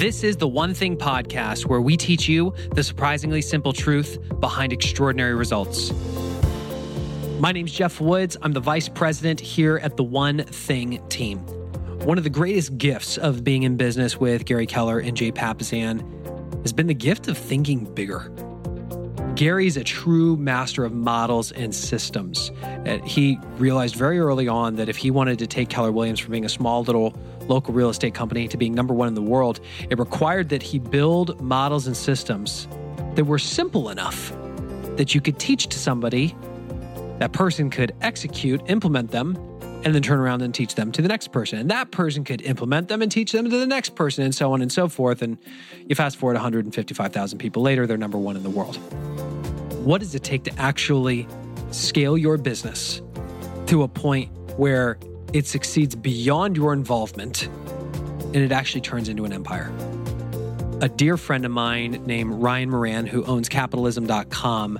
This is the One Thing podcast where we teach you the surprisingly simple truth behind extraordinary results. My name's Geoff Woods. I'm the vice president here at the One Thing team. One of the greatest gifts of being in business with Gary Keller and Jay Papasan has been the gift of thinking bigger. Gary's a true master of models and systems. He realized very early on that if he wanted to take Keller Williams from being a small little local real estate company to being number one in the world, it required that he build models and systems that were simple enough that you could teach to somebody, that person could execute, implement them, and then turn around and teach them to the next person. And that person could implement them and teach them to the next person, and so on and so forth. And you fast forward 155,000 people later, they're number one in the world. What does it take to actually scale your business to a point where it succeeds beyond your involvement and it actually turns into an empire? A dear friend of mine named Ryan Moran, who owns capitalism.com,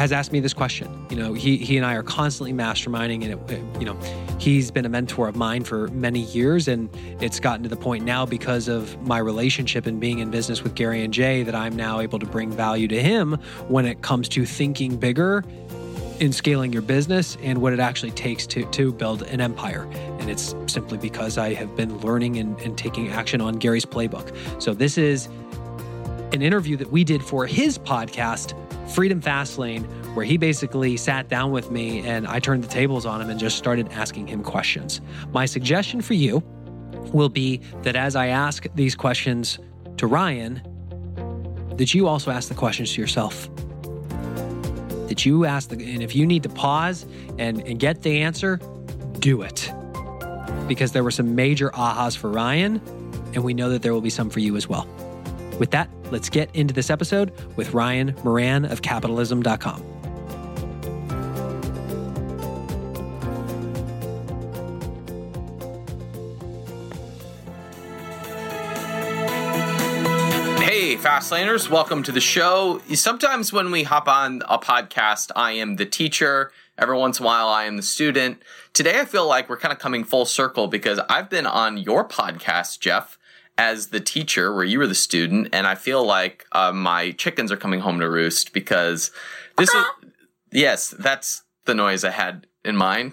has asked me this question. You know, he he and I are constantly masterminding, and it, it, you know, he's been a mentor of mine for many years, and it's gotten to the point now because of my relationship and being in business with Gary and Jay that I'm now able to bring value to him when it comes to thinking bigger in scaling your business and what it actually takes to to build an empire. And it's simply because I have been learning and, and taking action on Gary's playbook. So this is an interview that we did for his podcast Freedom Fastlane, where he basically sat down with me and I turned the tables on him and just started asking him questions. My suggestion for you will be that as I ask these questions to Ryan, that you also ask the questions to yourself. That you ask the, and if you need to pause and, and get the answer, do it. Because there were some major ahas for Ryan, and we know that there will be some for you as well. With that, let's get into this episode with Ryan Moran of capitalism.com. Fastlaners, welcome to the show. Sometimes when we hop on a podcast, I am the teacher. Every once in a while, I am the student. Today, I feel like we're kind of coming full circle because I've been on your podcast, Geoff, as the teacher where you were the student and i feel like uh, my chickens are coming home to roost because this is yes that's the noise i had in mind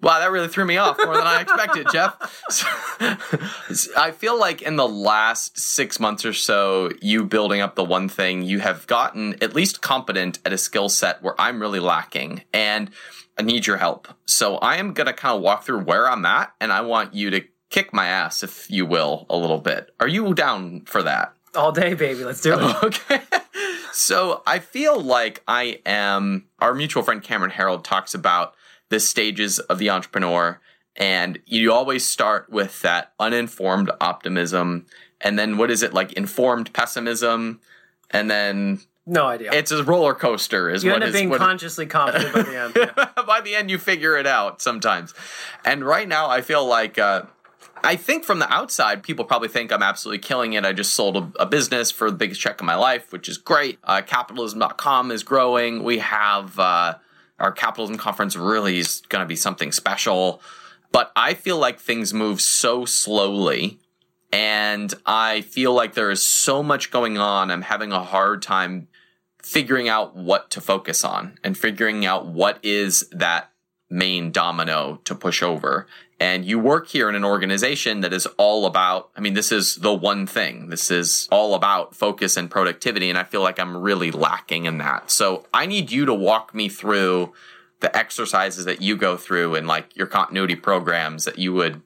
wow that really threw me off more than i expected geoff so, i feel like in the last six months or so you building up the one thing you have gotten at least competent at a skill set where i'm really lacking and i need your help so i am going to kind of walk through where i'm at and i want you to kick my ass, if you will, a little bit. Are you down for that? All day, baby. Let's do it. okay. so I feel like I am. Our mutual friend Cameron Herold talks about the stages of the entrepreneur, and you always start with that uninformed optimism, and then what is it like informed pessimism, and then no idea. It's a roller coaster. Is you what end up being consciously confident by the end. Yeah. by the end, you figure it out sometimes. And right now, I feel like uh, I think from the outside, people probably think I'm absolutely killing it. I just sold a, a business for the biggest check of my life, which is great. Uh, capitalism.com is growing. We have uh, our capitalism conference really is going to be something special. But I feel like things move so slowly. And I feel like there is so much going on. I'm having a hard time figuring out what to focus on and figuring out what is that main domino to push over. And you work here in an organization that is all about, I mean, this is the one thing. This is all about focus and productivity. And I feel like I'm really lacking in that. So I need you to walk me through the exercises that you go through and like your continuity programs that you would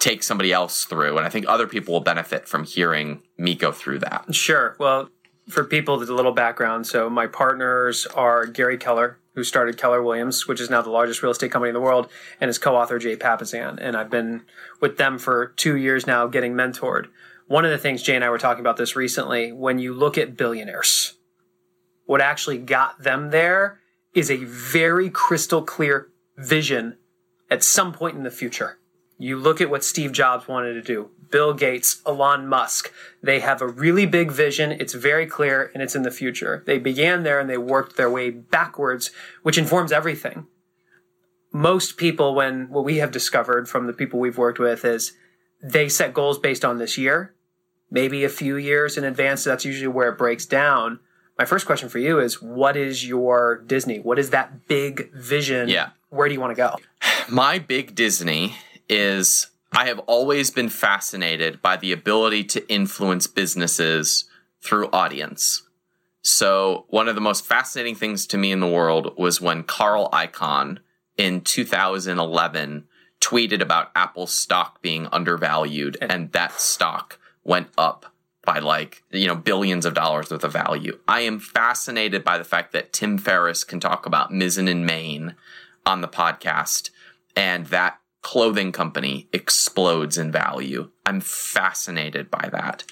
take somebody else through. And I think other people will benefit from hearing me go through that. Sure. Well, for people with a little background, so my partners are Gary Keller, who started Keller Williams, which is now the largest real estate company in the world, and his co-author Jay Papasan. And I've been with them for two years now, getting mentored. One of the things Jay and I were talking about this recently. When you look at billionaires, what actually got them there is a very crystal clear vision at some point in the future. You look at what Steve Jobs wanted to do, Bill Gates, Elon Musk. They have a really big vision. It's very clear and it's in the future. They began there and they worked their way backwards, which informs everything. Most people, when what we have discovered from the people we've worked with is they set goals based on this year, maybe a few years in advance. That's usually where it breaks down. My first question for you is what is your Disney? What is that big vision? Yeah. Where do you want to go? My big Disney is I have always been fascinated by the ability to influence businesses through audience. So, one of the most fascinating things to me in the world was when Carl Icahn in 2011 tweeted about Apple stock being undervalued, and that stock went up by like, you know, billions of dollars worth of value. I am fascinated by the fact that Tim Ferriss can talk about Mizzen and Main on the podcast and that clothing company explodes in value. I'm fascinated by that.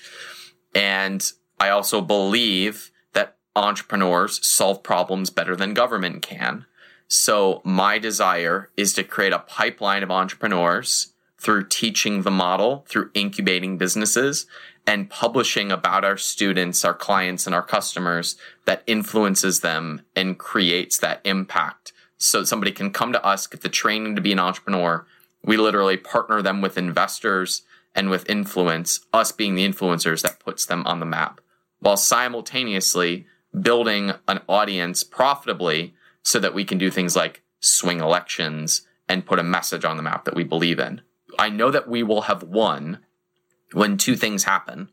And I also believe that entrepreneurs solve problems better than government can. So my desire is to create a pipeline of entrepreneurs through teaching the model, through incubating businesses and publishing about our students, our clients and our customers that influences them and creates that impact. So somebody can come to us, get the training to be an entrepreneur. We literally partner them with investors and with influence, us being the influencers that puts them on the map while simultaneously building an audience profitably so that we can do things like swing elections and put a message on the map that we believe in. I know that we will have won when two things happen.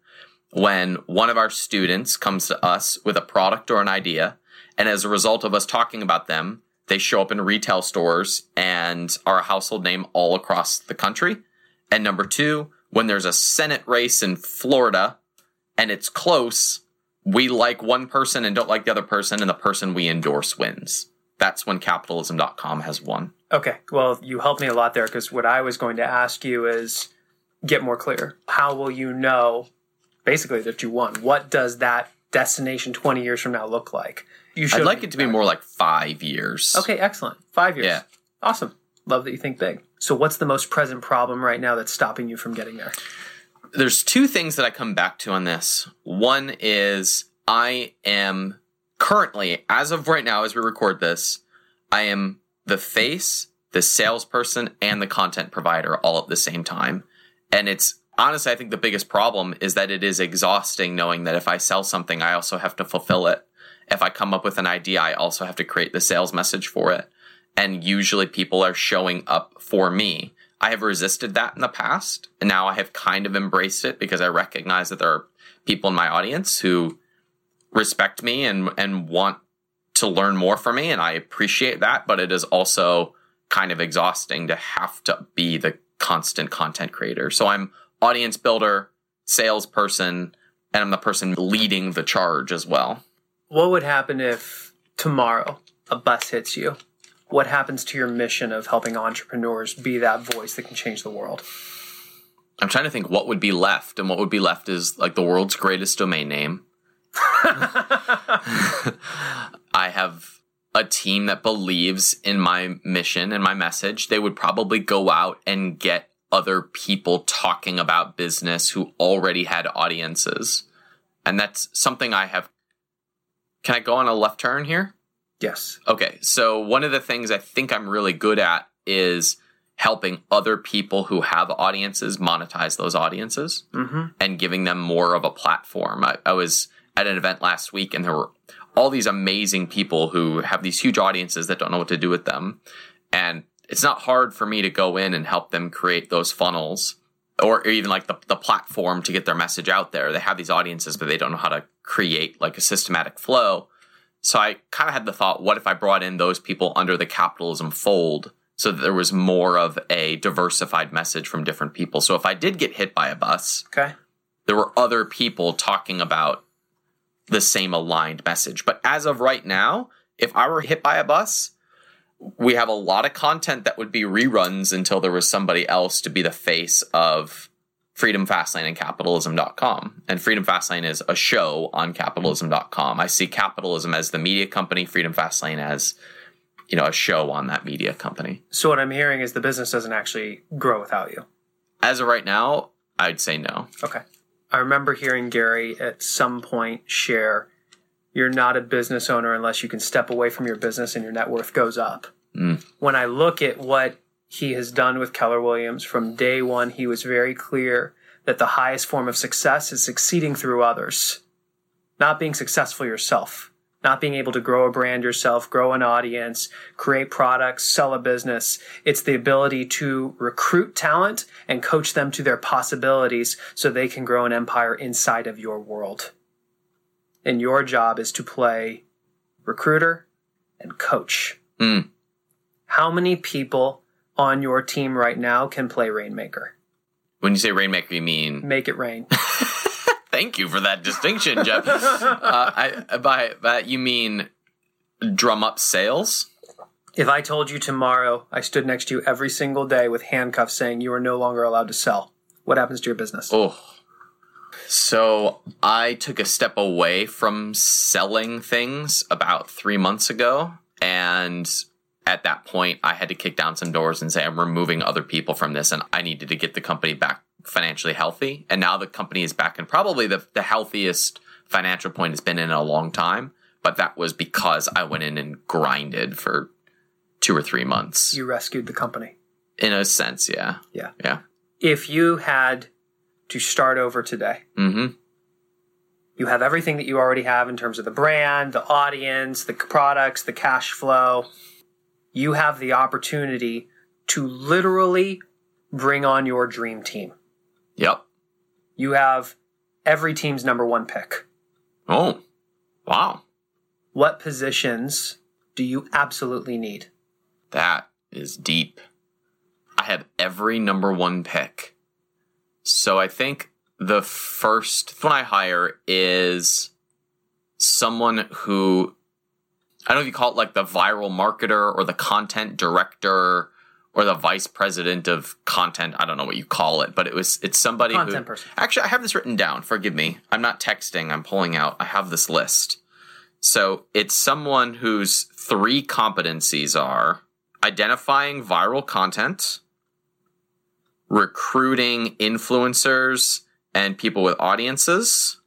When one of our students comes to us with a product or an idea, and as a result of us talking about them, they show up in retail stores and are a household name all across the country. And number two, when there's a Senate race in Florida and it's close, we like one person and don't like the other person, and the person we endorse wins. That's when capitalism.com has won. Okay. Well, you helped me a lot there because what I was going to ask you is get more clear. How will you know basically that you won? What does that destination 20 years from now look like? You I'd like it to be more like five years. Okay, excellent. Five years. Yeah. Awesome. Love that you think big. So, what's the most present problem right now that's stopping you from getting there? There's two things that I come back to on this. One is I am currently, as of right now, as we record this, I am the face, the salesperson, and the content provider all at the same time. And it's honestly, I think the biggest problem is that it is exhausting knowing that if I sell something, I also have to fulfill it. If I come up with an idea, I also have to create the sales message for it. And usually people are showing up for me. I have resisted that in the past, and now I have kind of embraced it because I recognize that there are people in my audience who respect me and and want to learn more from me and I appreciate that, but it is also kind of exhausting to have to be the constant content creator. So I'm audience builder, salesperson, and I'm the person leading the charge as well. What would happen if tomorrow a bus hits you? What happens to your mission of helping entrepreneurs be that voice that can change the world? I'm trying to think what would be left, and what would be left is like the world's greatest domain name. I have a team that believes in my mission and my message. They would probably go out and get other people talking about business who already had audiences. And that's something I have. Can I go on a left turn here? Yes. Okay. So, one of the things I think I'm really good at is helping other people who have audiences monetize those audiences Mm-hmm. and giving them more of a platform. I, I was at an event last week and there were all these amazing people who have these huge audiences that don't know what to do with them. And it's not hard for me to go in and help them create those funnels or even like the, the platform to get their message out there. They have these audiences, but they don't know how to create like a systematic flow. So I kind of had the thought, what if I brought in those people under the capitalism fold so that there was more of a diversified message from different people? So if I did get hit by a bus, Okay. there were other people talking about the same aligned message. But as of right now, if I were hit by a bus, we have a lot of content that would be reruns until there was somebody else to be the face of Freedom Fastlane and capitalism.com. And Freedom Fastlane is a show on capitalism.com. I see capitalism as the media company, Freedom Fastlane as you know, a show on that media company. So what I'm hearing is the business doesn't actually grow without you. As of right now, I'd say no. Okay. I remember hearing Gary at some point share you're not a business owner unless you can step away from your business and your net worth goes up. Mm. When I look at what he has done with Keller Williams from day one, he was very clear that the highest form of success is succeeding through others, not being successful yourself, not being able to grow a brand yourself, grow an audience, create products, sell a business. It's the ability to recruit talent and coach them to their possibilities so they can grow an empire inside of your world. And your job is to play recruiter and coach. Mm. How many people on your team right now can play Rainmaker? When you say rainmaker, you mean Make it rain. Thank you for that distinction, Geoff. uh, I, by that you mean drum up sales? if I told you tomorrow I stood next to you every single day with handcuffs saying you are no longer allowed to sell, what happens to your business? Oh. So I took a step away from selling things about three months ago. And at that point, I had to kick down some doors and say, I'm removing other people from this. And I needed to get the company back financially healthy. And now the company is back in probably the, the healthiest financial point it's been in a long time. But that was because I went in and grinded for two or three months. You rescued the company. In a sense, yeah. Yeah. Yeah. If you had to start over today, Mm-hmm. you have everything that you already have in terms of the brand, the audience, the products, the cash flow. You have the opportunity to literally bring on your dream team. Yep. You have every team's number one pick. Oh. Wow. What positions do you absolutely need? That is deep. I have every number one pick. So I think the first one I hire is someone who I don't know if you call it like the viral marketer or the content director or the vice president of content. I don't know what you call it, but it was it's somebody Content who person. actually I have this written down. Forgive me. I'm not texting. I'm pulling out. I have this list. So it's someone whose three competencies are identifying viral content, recruiting influencers and people with audiences.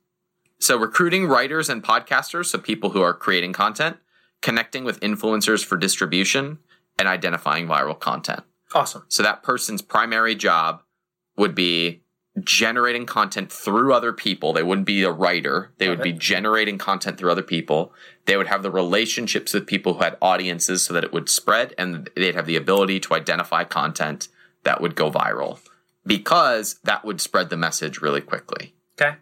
So recruiting writers and podcasters, so people who are creating content, connecting with influencers for distribution, and identifying viral content. Awesome. So that person's primary job would be generating content through other people. They wouldn't be a writer. They would be generating content through other people. They would have the relationships with people who had audiences so that it would spread and they'd have the ability to identify content that would go viral because that would spread the message really quickly. Okay.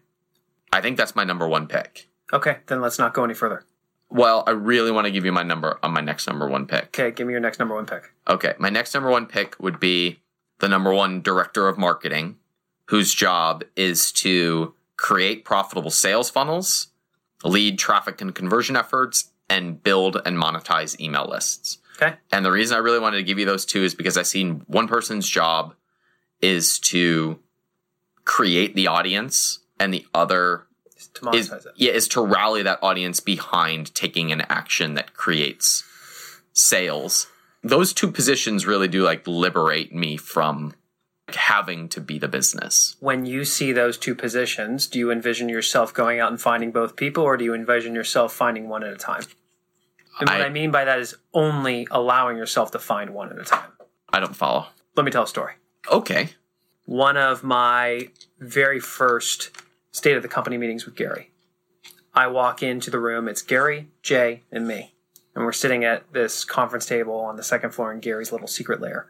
I think that's my number one pick. Okay, then let's not go any further. Well, I really want to give you my number on my next number one pick. Okay, give me your next number one pick. Okay, my next number one pick would be the number one director of marketing, whose job is to create profitable sales funnels, lead traffic and conversion efforts, and build and monetize email lists. Okay. And the reason I really wanted to give you those two is because I've seen one person's job is to create the audience, and the other To monetize is it. yeah is to rally that audience behind taking an action that creates sales. Those two positions really do like liberate me from like, having to be the business. When you see those two positions, do you envision yourself going out and finding both people, or do you envision yourself finding one at a time? And what I- I mean by that is only allowing yourself to find one at a time. I don't follow. Let me tell a story. Okay. one of my very first state of the company meetings with Gary. I walk into the room, it's Gary, Jay, and me. And we're sitting at this conference table on the second floor in Gary's little secret lair.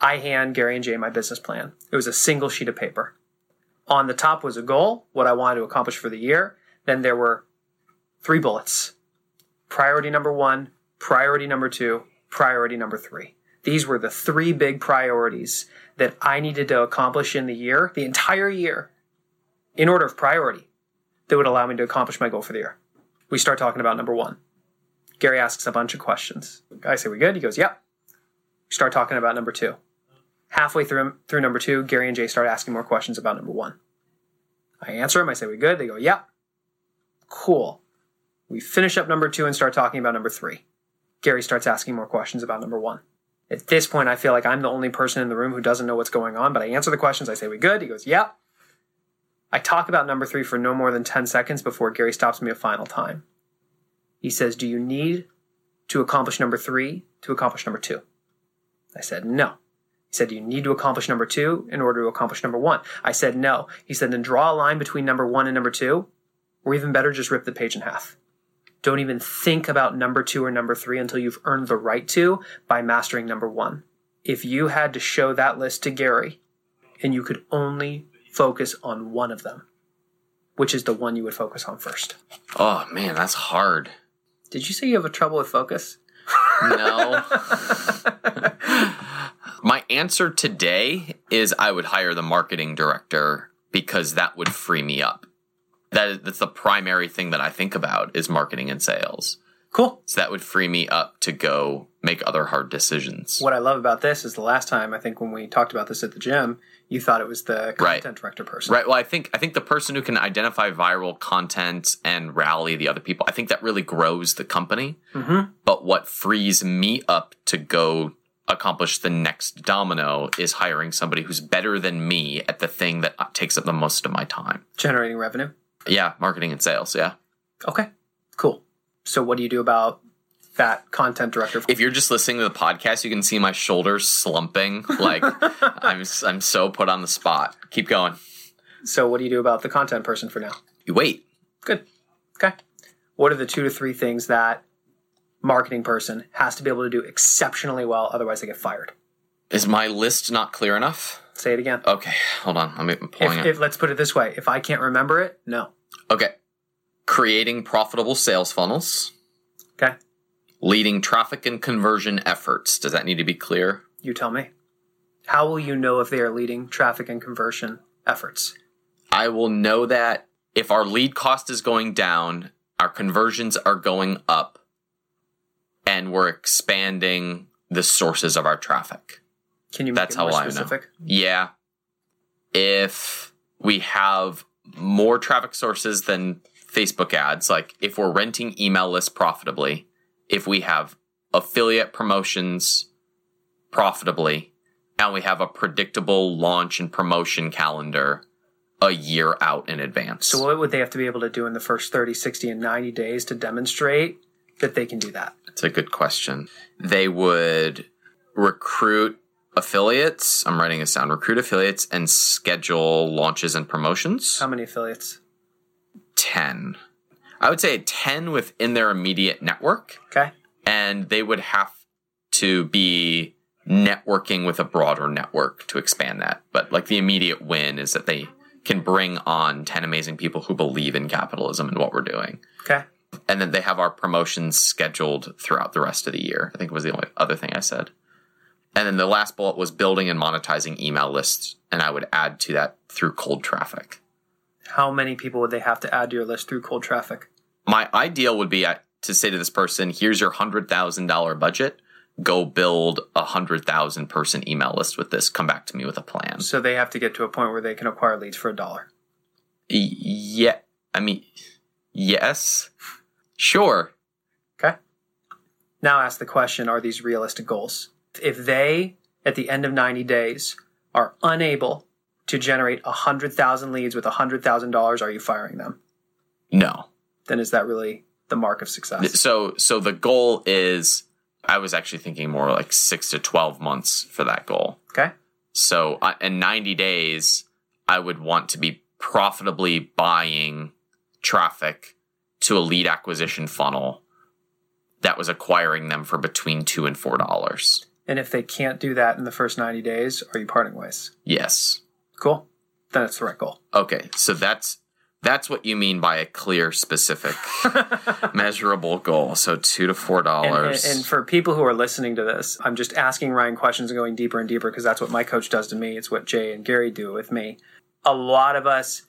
I hand Gary and Jay my business plan. It was a single sheet of paper. On the top was a goal, what I wanted to accomplish for the year. Then there were three bullets priority number one, priority number two, priority number three. These were the three big priorities that I needed to accomplish in the year, the entire year, in order of priority, that would allow me to accomplish my goal for the year. We start talking about number one. Gary asks a bunch of questions. I say, We good? He goes, Yep. We start talking about number two. Halfway through, through number two, Gary and Jay start asking more questions about number one. I answer them. I say, We good? They go, Yep. Cool. We finish up number two and start talking about number three. Gary starts asking more questions about number one. At this point, I feel like I'm the only person in the room who doesn't know what's going on, but I answer the questions. I say, We good? He goes, Yep. I talk about number three for no more than 10 seconds before Gary stops me a final time. He says, Do you need to accomplish number three to accomplish number two? I said, No. He said, Do You need to accomplish number two in order to accomplish number one. I said, No. He said, Then draw a line between number one and number two, or even better, just rip the page in half. Don't even think about number two or number three until you've earned the right to by mastering number one. If you had to show that list to Gary and you could only focus on one of them, which is the one you would focus on first? Oh man, that's hard. Did you say you have a trouble with focus? No. My answer today is I would hire the marketing director because that would free me up. That is, that's the primary thing that I think about is marketing and sales. Cool. So that would free me up to go make other hard decisions. What I love about this is the last time I think when we talked about this at the gym, you thought it was the Right. content director person. Right. Well, I think I think the person who can identify viral content and rally the other people, I think that really grows the company. Mm-hmm. But what frees me up to go accomplish the next domino is hiring somebody who's better than me at the thing that takes up the most of my time. Generating revenue. Yeah, marketing and sales. Yeah. Okay. Cool. So what do you do about that content director? If you're just listening to the podcast, you can see my shoulders slumping. Like I'm I'm so put on the spot. Keep going. so what do you do about the content person for now? You wait. Good. Okay. What are the two to three things that marketing person has to be able to do exceptionally well, otherwise they get fired? Is my list not clear enough? Say it again. Okay, hold on. I'm pulling If, it. if, let's put it this way: if I can't remember it, no. Okay. Creating profitable sales funnels. Leading traffic and conversion efforts. Does that need to be clear? You tell me. How will you know if they are leading traffic and conversion efforts? I will know that if our lead cost is going down, our conversions are going up, and we're expanding the sources of our traffic. Can you make That's it more how I know. specific? Yeah. If we have more traffic sources than Facebook ads, like if we're renting email lists profitably, if we have affiliate promotions profitably, and we have a predictable launch and promotion calendar a year out in advance. So what would they have to be able to do in the first 30, 60, and 90 days to demonstrate that they can do that? That's a good question. They would recruit affiliates. I'm writing this down. Recruit affiliates and schedule launches and promotions. How many affiliates? 10. I would say 10 within their immediate network, Okay. and they would have to be networking with a broader network to expand that. But like the immediate win is that they can bring on 10 amazing people who believe in capitalism and what we're doing. Okay. And then they have our promotions scheduled throughout the rest of the year. I think was the only other thing I said. And then the last bullet was building and monetizing email lists, and I would add to that through cold traffic. How many people would they have to add to your list through cold traffic? My ideal would be uh, to say to this person, here's your hundred thousand dollar budget. Go build a hundred thousand person email list with this. Come back to me with a plan. So they have to get to a point where they can acquire leads for a dollar. Yeah, I mean, yes, sure. Okay. Now ask the question Are these realistic goals? If they, at the end of 90 days, are unable to generate 100,000 leads with $100,000, are you firing them? No. Then is that really the mark of success? So, so the goal is. I was actually thinking more like six to twelve months for that goal. Okay. So, uh, in 90 days, I would want to be profitably buying traffic to a lead acquisition funnel that was acquiring them for between two and four dollars. And if they can't do that in the first 90 days, are you parting ways? Yes. Cool. Then it's the right goal. Okay. So that's that's what you mean by a clear, specific, measurable goal. So two to four And, and, dollars. and for people who are listening to this, I'm just asking Ryan questions and going deeper and deeper because that's what my coach does to me. It's what Jay and Gary do with me. A lot of us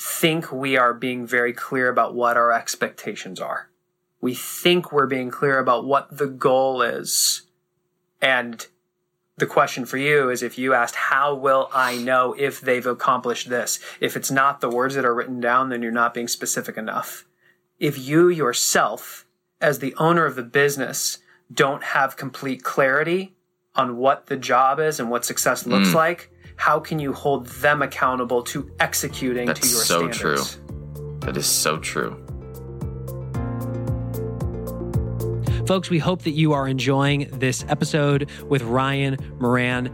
think we are being very clear about what our expectations are. We think we're being clear about what the goal is. And the question for you is if you asked, How will I know if they've accomplished this? If it's not the words that are written down, then you're not being specific enough. If you yourself, as the owner of the business, don't have complete clarity on what the job is and what success looks Mm. like, how can you hold them accountable to executing That's to your so standards? that is so true. Folks, we hope that you are enjoying this episode with Ryan Moran.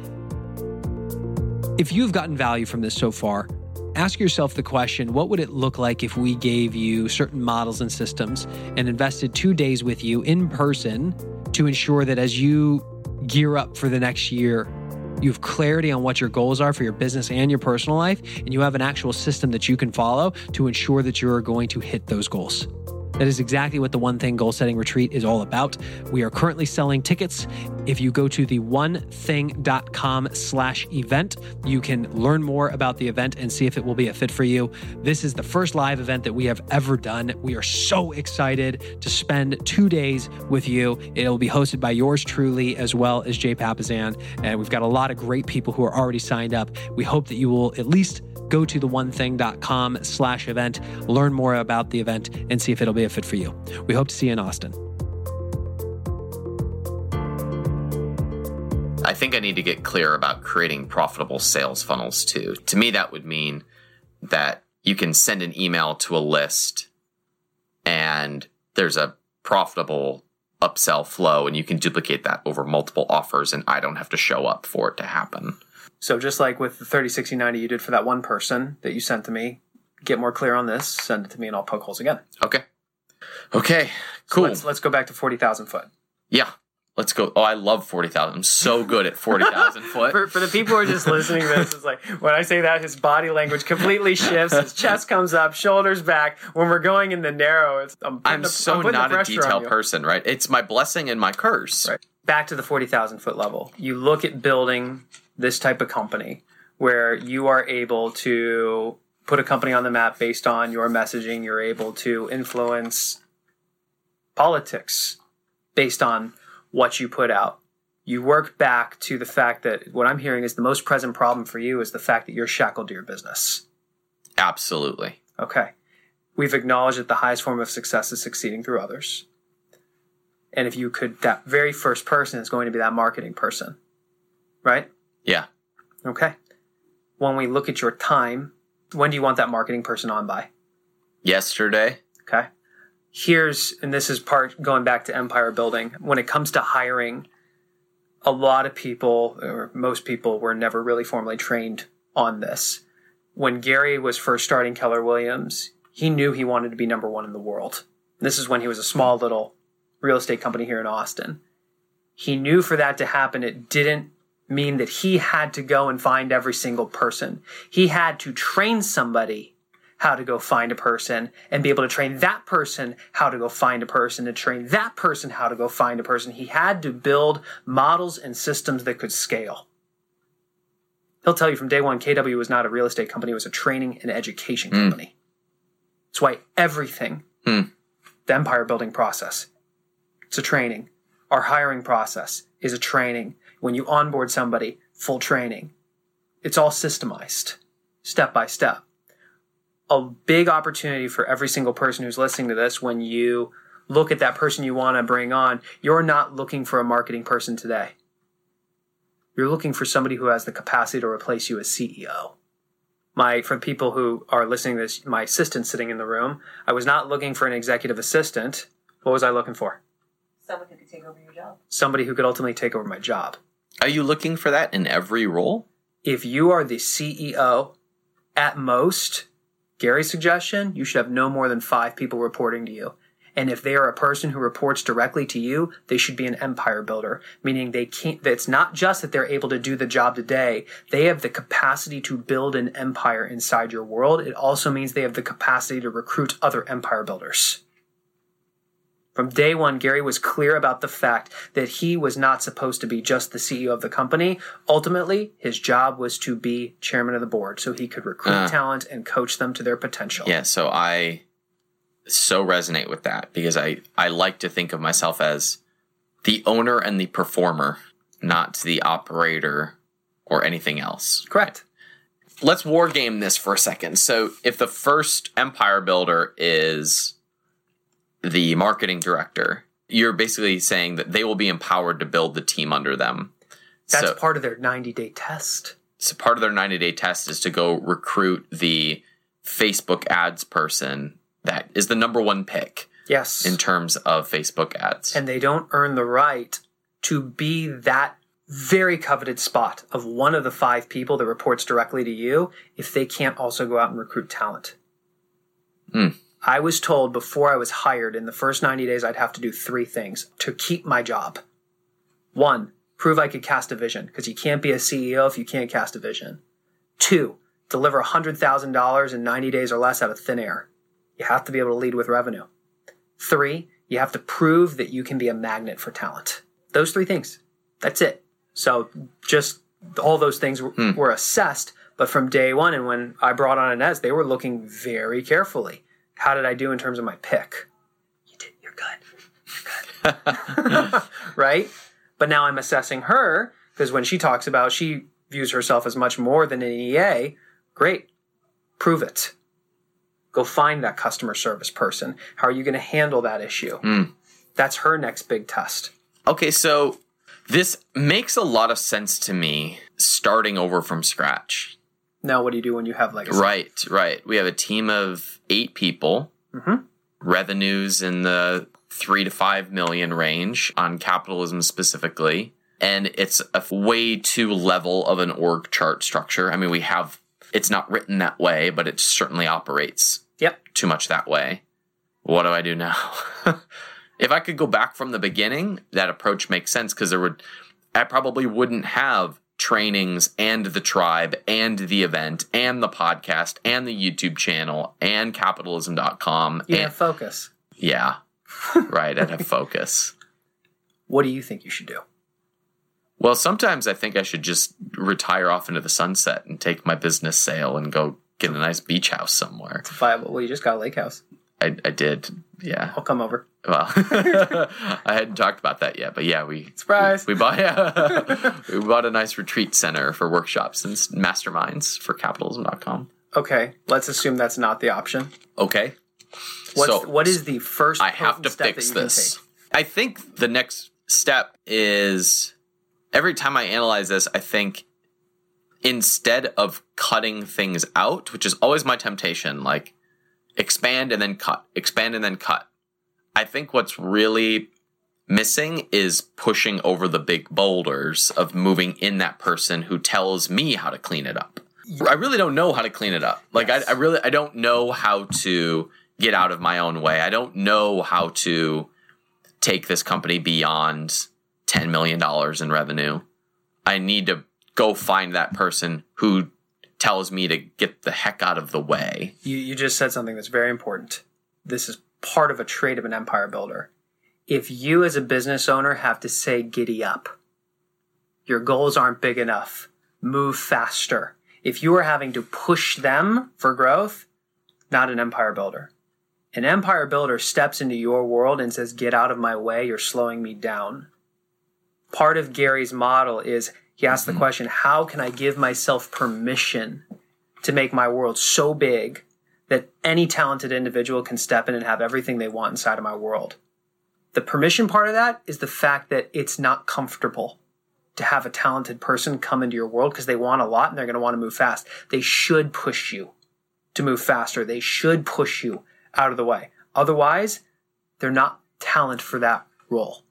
If you've gotten value from this so far, ask yourself the question what would it look like if we gave you certain models and systems and invested two days with you in person to ensure that as you gear up for the next year, you have clarity on what your goals are for your business and your personal life, and you have an actual system that you can follow to ensure that you're going to hit those goals. That is exactly what the One Thing Goal Setting Retreat is all about. We are currently selling tickets. If you go to the onething.com slash event, you can learn more about the event and see if it will be a fit for you. This is the first live event that we have ever done. We are so excited to spend two days with you. It'll be hosted by yours truly as well as Jay Papasan. And we've got a lot of great people who are already signed up. We hope that you will at least go to the onething.com slash event, learn more about the event, and see if it'll be a fit for you. We hope to see you in Austin. I think I need to get clear about creating profitable sales funnels too. To me, that would mean that you can send an email to a list and there's a profitable upsell flow and you can duplicate that over multiple offers and I don't have to show up for it to happen. So just like with the 30, 60, 90 you did for that one person that you sent to me, get more clear on this, send it to me and I'll poke holes again. Okay. Okay. So Cool. let's, let's go back to 40,000 foot. yeah. Let's go. Oh, I love 40,000. I'm so good at 40,000 foot. For, for the people who are just listening to this, it's like when I say that, his body language completely shifts. His chest comes up, shoulders back. When we're going in the narrow, it's I'm, I'm the- so the not a detail person, right? It's my blessing and my curse. Right. Back to the 40,000 foot level. You look at building this type of company where you are able to put a company on the map based on your messaging. You're able to influence politics based on what you put out. You work back to the fact that what I'm hearing is the most present problem for you is the fact that you're shackled to your business. Absolutely. Okay. We've acknowledged that the highest form of success is succeeding through others. And if you could, that very first person is going to be that marketing person, right? Yeah. Okay. When we look at your time, when do you want that marketing person on by? Yesterday. Okay. Here's, and this is part going back to empire building. When it comes to hiring, a lot of people, or most people, were never really formally trained on this. When Gary was first starting Keller Williams, he knew he wanted to be number one in the world. This is when he was a small little real estate company here in Austin. He knew for that to happen, it didn't mean that he had to go and find every single person. He had to train somebody how to go find a person and be able to train that person how to go find a person and train that person how to go find a person. He had to build models and systems that could scale. He'll tell you from day one, KW was not a real estate company, it was a training and education company. That's why everything, Hmm. the empire building process, it's a training. Our hiring process is a training. When you onboard somebody, full training. It's all systemized, step by step. A big opportunity for every single person who's listening to this when you look at that person you want to bring on you're not looking for a marketing person today. You're looking for somebody who has the capacity to replace you as ceo my for people who are listening to this my assistant sitting in the room i was not looking for an executive assistant. What was i looking for? Someone who could take over your job. somebody who could ultimately take over my job Are you looking for that in every role? if you are the ceo at most Gary's suggestion, you should have no more than five people reporting to you. And if they are a person who reports directly to you, they should be an empire builder, meaning they can't, it's not just that they're able to do the job today. They have the capacity to build an empire inside your world. It also means they have the capacity to recruit other empire builders. From day one, Gary was clear about the fact that he was not supposed to be just the CEO of the company. Ultimately, his job was to be chairman of the board so he could recruit Ah. talent and coach them to their potential. Yeah, so I so resonate with that because I I like to think of myself as the owner and the performer, not the operator or anything else. Correct. Let's war game this for a second. So if the first empire builder is the marketing director, you're basically saying that they will be empowered to build the team under them. That's so, part of their 90 day test. so part of their 90 day test is to go recruit the Facebook ads person that is the number one pick Yes. in terms of Facebook ads. and they don't earn the right to be that very coveted spot of one of the five people that reports directly to you if they can't also go out and recruit talent. I was told before I was hired in the first 90 days I'd have to do three things to keep my job. One, prove I could cast a vision because you can't be a CEO if you can't cast a vision. Two, deliver $100,000 in 90 days or less out of thin air. You have to be able to lead with revenue. Three, you have to prove that you can be a magnet for talent. Those three things. That's it. So just all those things were, Hmm. were assessed, but from day one and when I brought on Inez, they were looking very carefully. How did I do in terms of my pick? You did. You're good. You're good. right? But now I'm assessing her because when she talks about she views herself as much more than an EA, great. Prove it. Go find that customer service person. How are you going to handle that issue? Mm. That's her next big test. Okay, so this makes a lot of sense to me starting over from scratch. Now, what do you do when you have legacy? Right, right. We have a team of eight people, Mhm. revenues in the three to five million range on capitalism specifically. And it's a way too level of an org chart structure. I mean, we have, it's not written that way, but it certainly operates Yep. too much that way. What do I do now? if I could go back from the beginning, that approach makes sense because there would, I probably wouldn't have trainings and the tribe and the event and the podcast and the YouTube channel and capitalism.com. You and, focus. yeah, right. I'd have focus. What do you think you should do? Well, sometimes I think I should just retire off into the sunset and take my business sail and go get a nice beach house somewhere. It's viable. Well, you just got a lake house. I, I did. Yeah. I'll come over. Well, I hadn't talked about that yet, but yeah, we Surprise. We, we bought yeah, we bought a nice retreat center for workshops and masterminds for capitalism.com. Okay, let's assume that's not the option. Okay, What's, so what is the first I have to step fix this. I think the next step is every time I analyze this, I think instead of cutting things out, which is always my temptation, like expand and then cut, expand and then cut. I think what's really missing is pushing over the big boulders of moving in that person who tells me how to clean it up. I really don't know how to clean it up. Like Yes. I, I really I don't know how to get out of my own way. I don't know how to take this company beyond ten million dollars in revenue. I need to go find that person who tells me to get the heck out of the way. You, you just said something that's very important. This is part of a trait of an empire builder. If you, as a business owner, have to say, giddy up, your goals aren't big enough, move faster. If you are having to push them for growth, not an empire builder. An empire builder steps into your world and says, get out of my way, you're slowing me down. Part of Gary's model is he asked the mm-hmm. question, how can I give myself permission to make my world so big that any talented individual can step in and have everything they want inside of my world. The permission part of that is the fact that it's not comfortable to have a talented person come into your world because they want a lot and they're going to want to move fast. They should push you to move faster. They should push you out of the way. Otherwise, they're not talent for that role.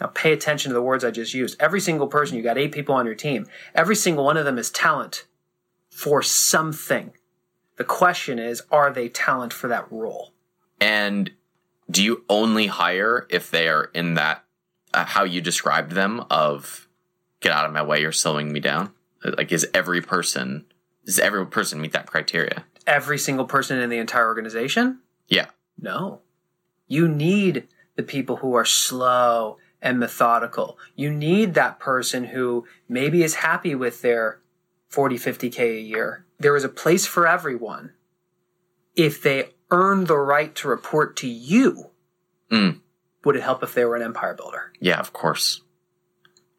Now pay attention to the words I just used. Every single person, you got eight people on your team. Every single one of them is talent for something. The question is, are they talent for that role? And do you only hire if they are in that uh, how you described them of get out of my way, you're slowing me down? Like is every person does every person meet that criteria? Every single person in the entire organization? Yeah. No. You need the people who are slow and methodical. You need that person who maybe is happy with their 40, 50K a year. There is a place for everyone. If they earn the right to report to you, Mm. would it help if they were an empire builder? Yeah, of course.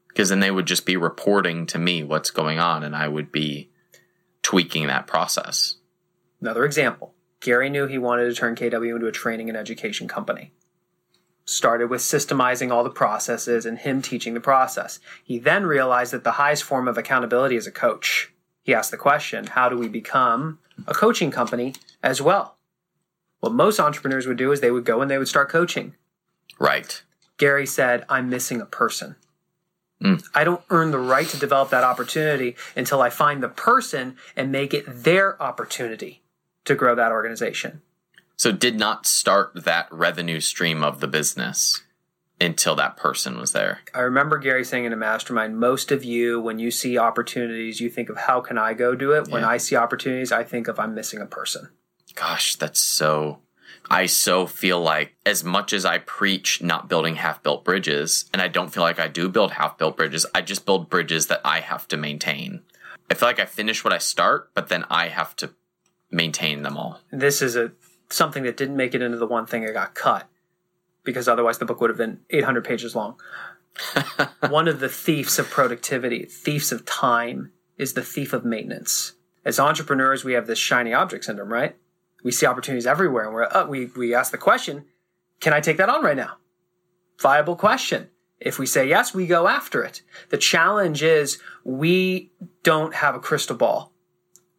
Because then they would just be reporting to me what's going on and I would be tweaking that process. Another example Gary knew he wanted to turn KW into a training and education company. Started with systemizing all the processes and him teaching the process. He then realized that the highest form of accountability is a coach. He asked the question how do we become a coaching company as well? What most entrepreneurs would do is they would go and they would start coaching. Right. Gary said, I'm missing a person. Mm. I don't earn the right to develop that opportunity until I find the person and make it their opportunity to grow that organization. So did not start that revenue stream of the business until that person was there. I remember Gary saying in a mastermind, most of you, when you see opportunities, you think of how can I go do it? When Yeah. I see opportunities, I think of I'm missing a person. Gosh, that's so. I so feel like as much as I preach not building half built bridges, and I don't feel like I do build half built bridges, I just build bridges that I have to maintain. I feel like I finish what I start, but then I have to maintain them all. This is a something that didn't make it into the one thing that got cut because otherwise the book would have been 800 pages long. one of the thieves of productivity, thieves of time, is the thief of maintenance. As entrepreneurs, we have this shiny object syndrome, right? We see opportunities everywhere, and we're uh, we we ask the question, "Can I take that on right now?" Viable question. If we say yes, we go after it. The challenge is we don't have a crystal ball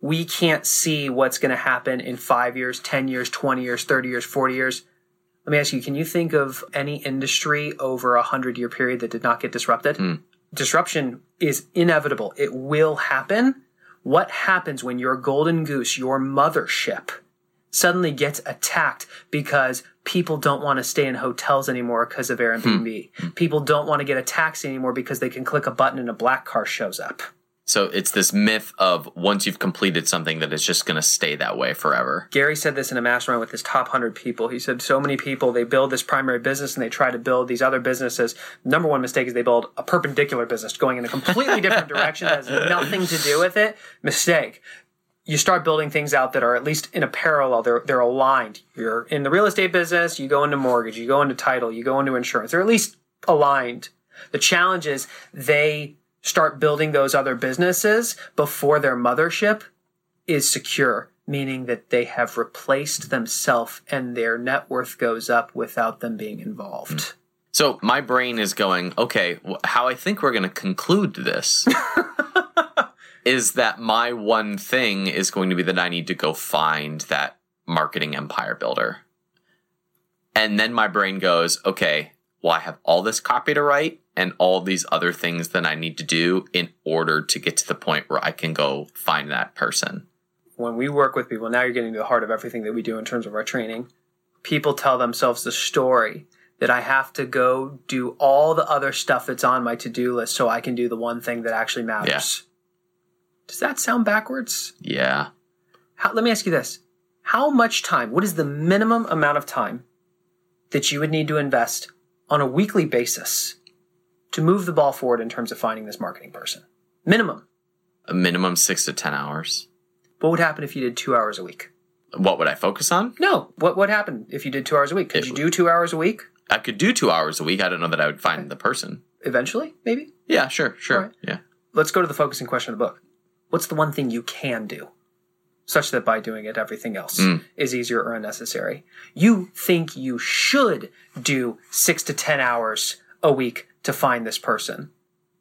we can't see what's going to happen in five years, 10 years, 20 years, 30 years, 40 years. Let me ask you, can you think of any industry over a 100 year period that did not get disrupted? Hmm. Disruption is inevitable, it will happen. What happens when your golden goose, your mothership, suddenly gets attacked because people don't want to stay in hotels anymore because of Airbnb? Hmm. Hmm. People don't want to get a taxi anymore because they can click a button and a black car shows up. So it's this myth of once you've completed something that it's just going to stay that way forever. Gary said this in a mastermind with his top 100 people. He said, So many people, they build this primary business and they try to build these other businesses. Number one mistake is they build a perpendicular business going in a completely different direction that has nothing to do with it. Mistake. You start building things out that are at least in a parallel, they're, they're aligned. You're in the real estate business, you go into mortgage, you go into title, you go into insurance. They're at least aligned. The challenge is they start building those other businesses before their mothership is secure, meaning that they have replaced themselves and their net worth goes up without them being involved. Hmm. So my brain is going, okay, how I think we're going to conclude this is that my one thing is going to be that I need to go find that marketing empire builder. And then my brain goes, okay, well, I have all this copy to write and all these other things that I need to do in order to get to the point where I can go find that person. When we work with people, now you're getting to the heart of everything that we do in terms of our training. People tell themselves the story that I have to go do all the other stuff that's on my to do list so I can do the one thing that actually matters. Does that sound backwards? Yeah. How, let me ask you this. How much time, what is the minimum amount of time that you would need to invest on a weekly basis to move the ball forward in terms of finding this marketing person? Minimum. A minimum six to 10 hours. What would happen if you did two hours a week? What would I focus on? No. What what happened if you did two hours a week? Could It you do two hours a week I could do two hours a week. I don't know that I would find the person. eventually? Maybe. Yeah, sure, sure. Alright. Yeah. Let's go to the focusing question of the book. What's the one thing you can do, such that by doing it, everything else Mm. is easier or unnecessary? You think you should do six to ten hours a week to find this person.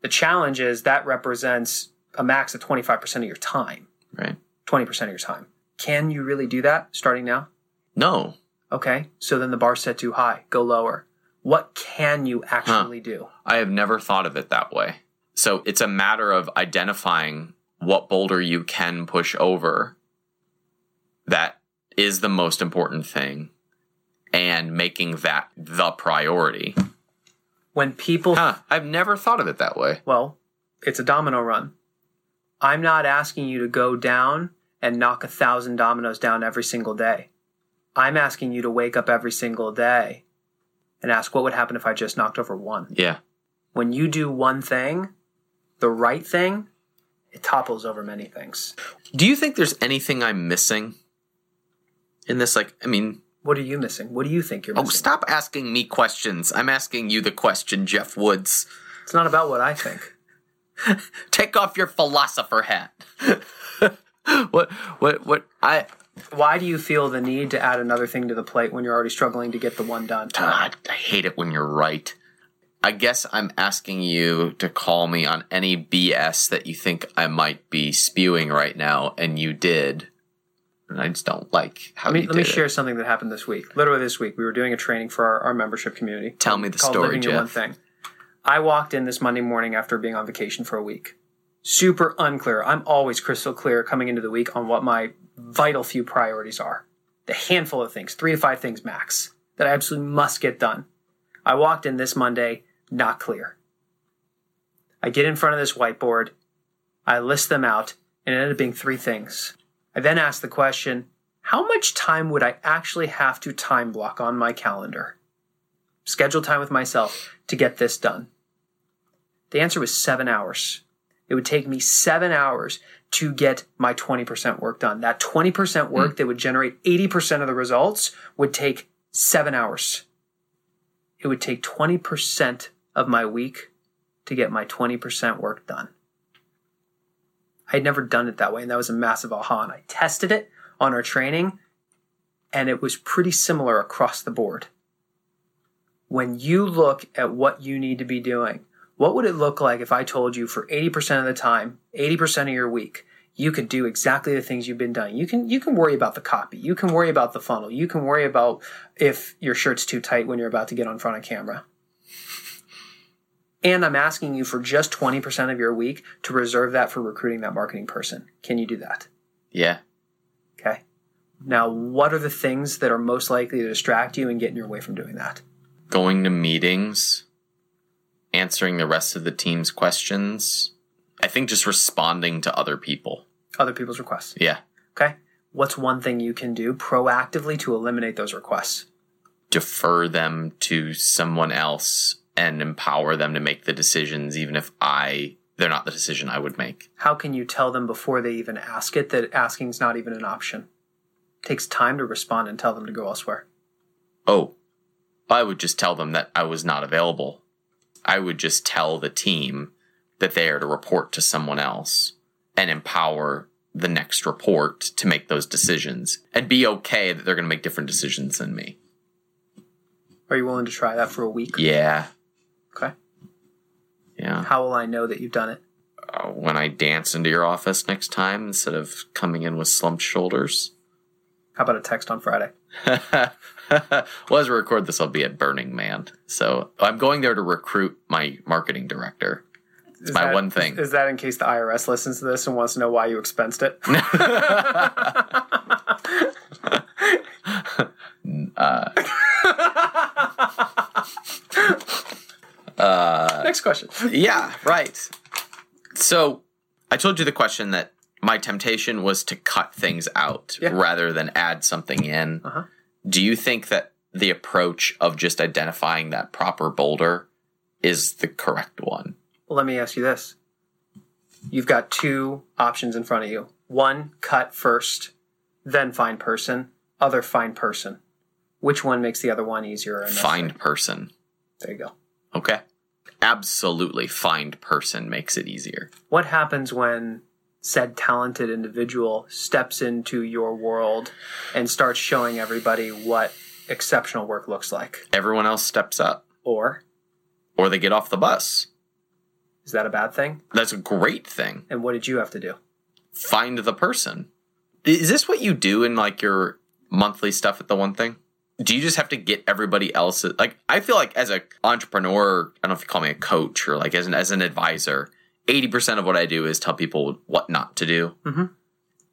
The challenge is that represents a max of twenty five percent of your time. Right. Twenty percent of your time. Can you really do that starting now? No. Okay, so then the bar's set too high. Go lower. What can you actually do? I have never thought of it that way. So it's a matter of identifying what boulder you can push over that is the most important thing and making that the priority. When people Huh. I've never thought of it that way. Well, it's a domino run. I'm not asking you to go down and knock a thousand dominoes down every single day. I'm asking you to wake up every single day and ask what would happen if I just knocked over one. Yeah. When you do one thing, the right thing, it topples over many things. Do you think there's anything I'm missing in this? Like, I mean, What are you missing? What do you think you're oh, missing? oh, stop asking me questions. I'm asking you the question, Geoff Woods. It's not about what I think. Take off your philosopher hat. what, what, what? I, Why do you feel the need to add another thing to the plate when you're already struggling to get the one done? God, I hate it when you're right. I guess I'm asking you to call me on any BS that you think I might be spewing right now, and you did. And I just don't like how Let me, let me did it. share something that happened this week. Literally this week, we were doing a training for our, our membership community. Tell me the story, Living Your One Thing. I walked in this Monday morning after being on vacation for a week. Super unclear. I'm always crystal clear coming into the week on what my vital few priorities are. The handful of things, three to five things max, that I absolutely must get done. I walked in this Monday not clear. I get in front of this whiteboard, I list them out, and it ended up being three things. I then asked the question how much time would I actually have to time block on my calendar? Schedule time with myself to get this done. The answer was seven hours. It would take me seven hours to get my 20% work done. That 20% work Mm. that would generate 80% of the results would take seven hours. It would take 20% of my week to get my 20% work done. I had never done it that way, and that was a massive aha. And I tested it on our training, and it was pretty similar across the board. When you look at what you need to be doing, what would it look like if I told you for 80% of the time, 80% of your week, you could do exactly the things you've been doing. You can you can worry about the copy. You can worry about the funnel. You can worry about if your shirt's too tight when you're about to get on front of camera. And I'm asking you for just 20% of your week to reserve that for recruiting that marketing person. Can you do that? Yeah. Okay. Now, what are the things that are most likely to distract you and get in your way from doing that? Going to meetings, answering the rest of the team's questions. I think just responding to other people. Other people's requests. Yeah. Okay. What's one thing you can do proactively to eliminate those requests? Defer them to someone else and empower them to make the decisions, even if I they're not the decision I would make. How can you tell them before they even ask it that asking's not even an option? It takes time to respond and tell them to go elsewhere. Oh, I would just tell them that I was not available. I would just tell the team that they are to report to someone else and empower the next report to make those decisions and be okay that they're going to make different decisions than me. Are you willing to try that for a week? Yeah. Yeah. How will I know that you've done it? Uh, when I dance into your office next time instead of coming in with slumped shoulders. How about a text on Friday? well, as we record this, I'll be at Burning Man. So I'm going there to recruit my marketing director. It's my one thing. Is that in case the IRS listens to this and wants to know why you expensed it? Next question. yeah, right. So I told you the question that my temptation was to cut things out Yeah. rather than add something in. Uh-huh. Do you think that the approach of just identifying that proper boulder is the correct one? Well, let me ask you this. You've got two options in front of you. One, cut first, then find person. Other, find person. Which one makes the other one easier? Find person. There you go. Okay. Absolutely. Find person makes it easier. What happens when said talented individual steps into your world and starts showing everybody what exceptional work looks like? Everyone else steps up Or or they get off the bus. is that a bad thing? That's a great thing. And what did you have to do? Find the person. Is this what you do in like your monthly stuff at the one thing? Do you just have to get everybody else like I feel like as an entrepreneur, I don't know if you call me a coach or like as an as an advisor, 80% of what I do is tell people what not to do. Mhm.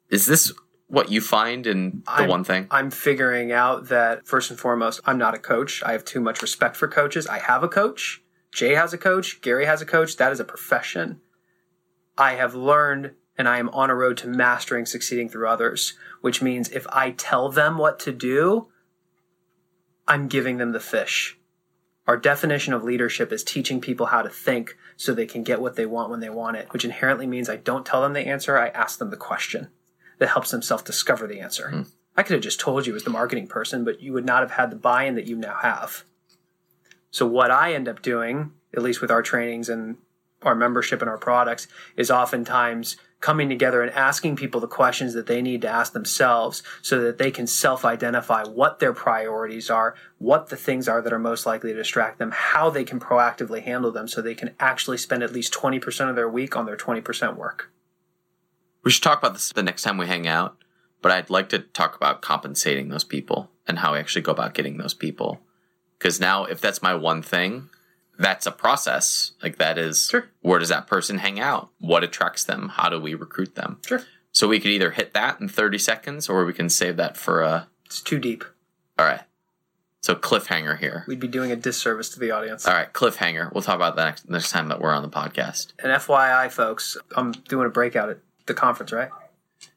Is this what you find in the I'm- one thing? I'm figuring out that first and foremost, I'm not a coach. I have too much respect for coaches. I have a coach. Jay has a coach. Gary has a coach. That is a profession. I have learned and I am on a road to mastering succeeding through others, which means if I tell them what to do, I'm giving them the fish. Our definition of leadership is teaching people how to think so they can get what they want when they want it, which inherently means I don't tell them the answer, I ask them the question that helps them self discover the answer. Hmm. I could have just told you as the marketing person, but you would not have had the buy in that you now have. So, what I end up doing, at least with our trainings and our membership and our products, is oftentimes coming together and asking people the questions that they need to ask themselves so that they can self identify what their priorities are, what the things are that are most likely to distract them, how they can proactively handle them so they can actually spend at least 20% of their week on their 20% work. We should talk about this the next time we hang out, but I'd like to talk about compensating those people and how we actually go about getting those people. Because now, if that's my one thing, that's a process. Like that is Sure. where does that person hang out? What attracts them? How do we recruit them? Sure. So we could either hit that in 30 seconds or we can save that for a It's too deep. all right. So cliffhanger here. We'd be doing a disservice to the audience. All right, cliffhanger. We'll talk about that next next time that we're on the podcast. And FYI, folks, I'm doing a breakout at the conference, right?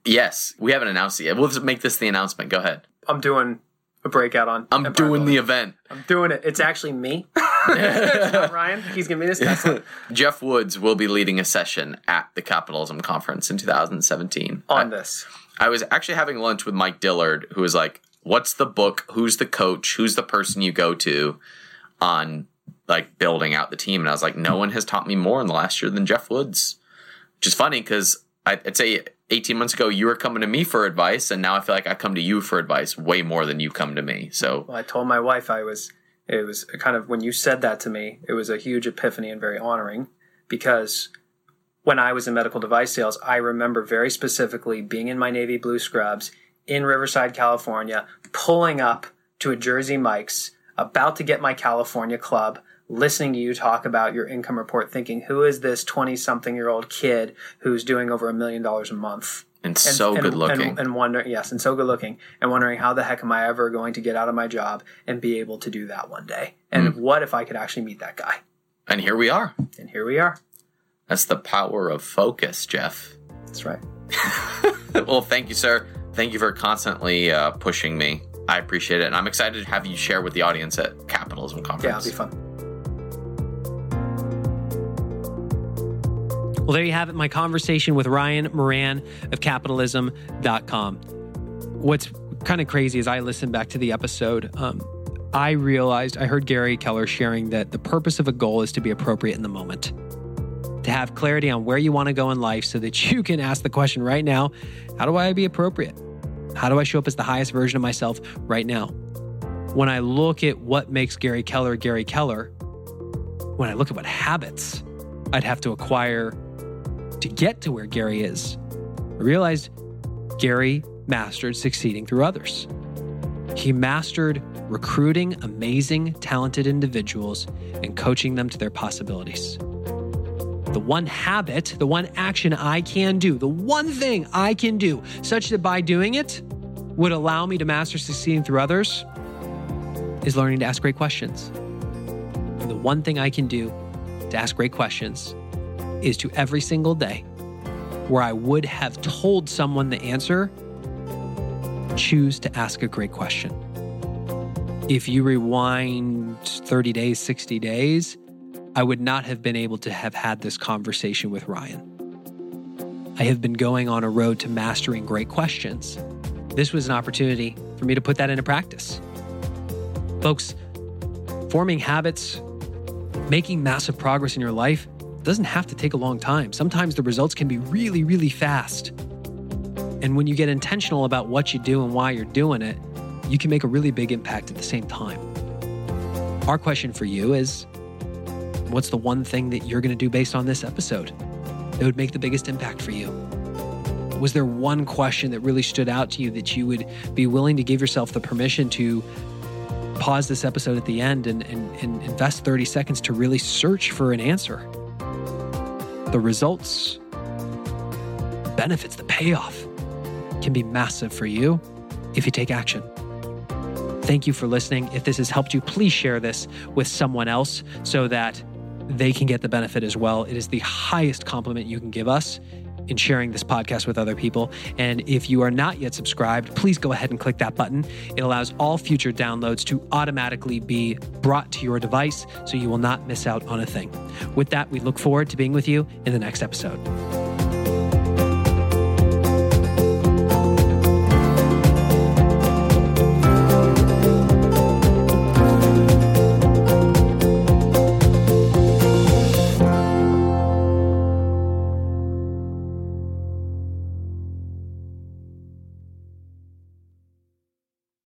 Yes, we haven't announced it yet. We'll just make this the announcement. Go ahead. I'm doing a breakout on. I'm doing the event. I'm doing it. It's actually me. It's not Ryan. He's giving me this Tesla Geoff Woods will be leading a session at the Capitalism Conference in 2017. on I, this. I was actually having lunch with Mike Dillard, who was like, "What's the book? Who's the coach? Who's the person you go to on like building out the team?" And I was like, "No one has taught me more in the last year than Geoff Woods," which is funny because I'd say 18 months ago you were coming to me for advice, and now I feel like I come to you for advice way more than you come to me. So Well, I told my wife I was. It was kind of when you said that to me, it was a huge epiphany and very honoring because when I was in medical device sales, I remember very specifically being in my navy blue scrubs in Riverside, California, pulling up to a Jersey Mike's, about to get my California club, listening to you talk about your income report, thinking, who is this 20 something year old kid who's doing over a million dollars a month? and, so good looking. and, and wonder yes and so good looking and wondering how the heck am i ever going to get out of my job and be able to do that one day and Hmm. what if i could actually meet that guy and here we are. and here we are That's the power of focus, Geoff. that's right well, thank you, sir. Thank you for constantly uh, pushing me. I appreciate it. And I'm excited to have you share with the audience at Capitalism conference yeah it'll be fun Well, there you have it, my conversation with Ryan Moran of capitalism.com. What's kind of crazy is I listened back to the episode. Um, I realized, I heard Gary Keller sharing that the purpose of a goal is to be appropriate in the moment, to have clarity on where you want to go in life so that you can ask the question right now how do I be appropriate? How do I show up as the highest version of myself right now? When I look at what makes Gary Keller Gary Keller, when I look at what habits I'd have to acquire to get to where Gary is, I realized Gary mastered succeeding through others. He mastered recruiting amazing, talented individuals and coaching them to their possibilities. The one habit, the one action I can do, the one thing I can do, such that by doing it would allow me to master succeeding through others, is learning to ask great questions. And the one thing I can do to ask great questions is to every single day where I would have told someone the answer, choose to ask a great question. If you rewind 30 days, 60 days, I would not have been able to have had this conversation with Ryan. I have been going on a road to mastering great questions. This was an opportunity for me to put that into practice. Folks, forming habits, making massive progress in your life doesn't have to take a long time. Sometimes the results can be really, really fast. And when you get intentional about what you do and why you're doing it, you can make a really big impact at the same time. Our question for you is what's the one thing that you're going to do based on this episode that would make the biggest impact for you? Was there one question that really stood out to you that you would be willing to give yourself the permission to pause this episode at the end and, and, and invest 30 seconds to really search for an answer? The results, benefits, the payoff can be massive for you if you take action. Thank you for listening. If this has helped you, please share this with someone else so that they can get the benefit as well. It is the highest compliment you can give us in sharing this podcast with other people. And if you are not yet subscribed, please go ahead and click that button. It allows all future downloads to automatically be brought to your device so you will not miss out on a thing. With that, we look forward to being with you in the next episode.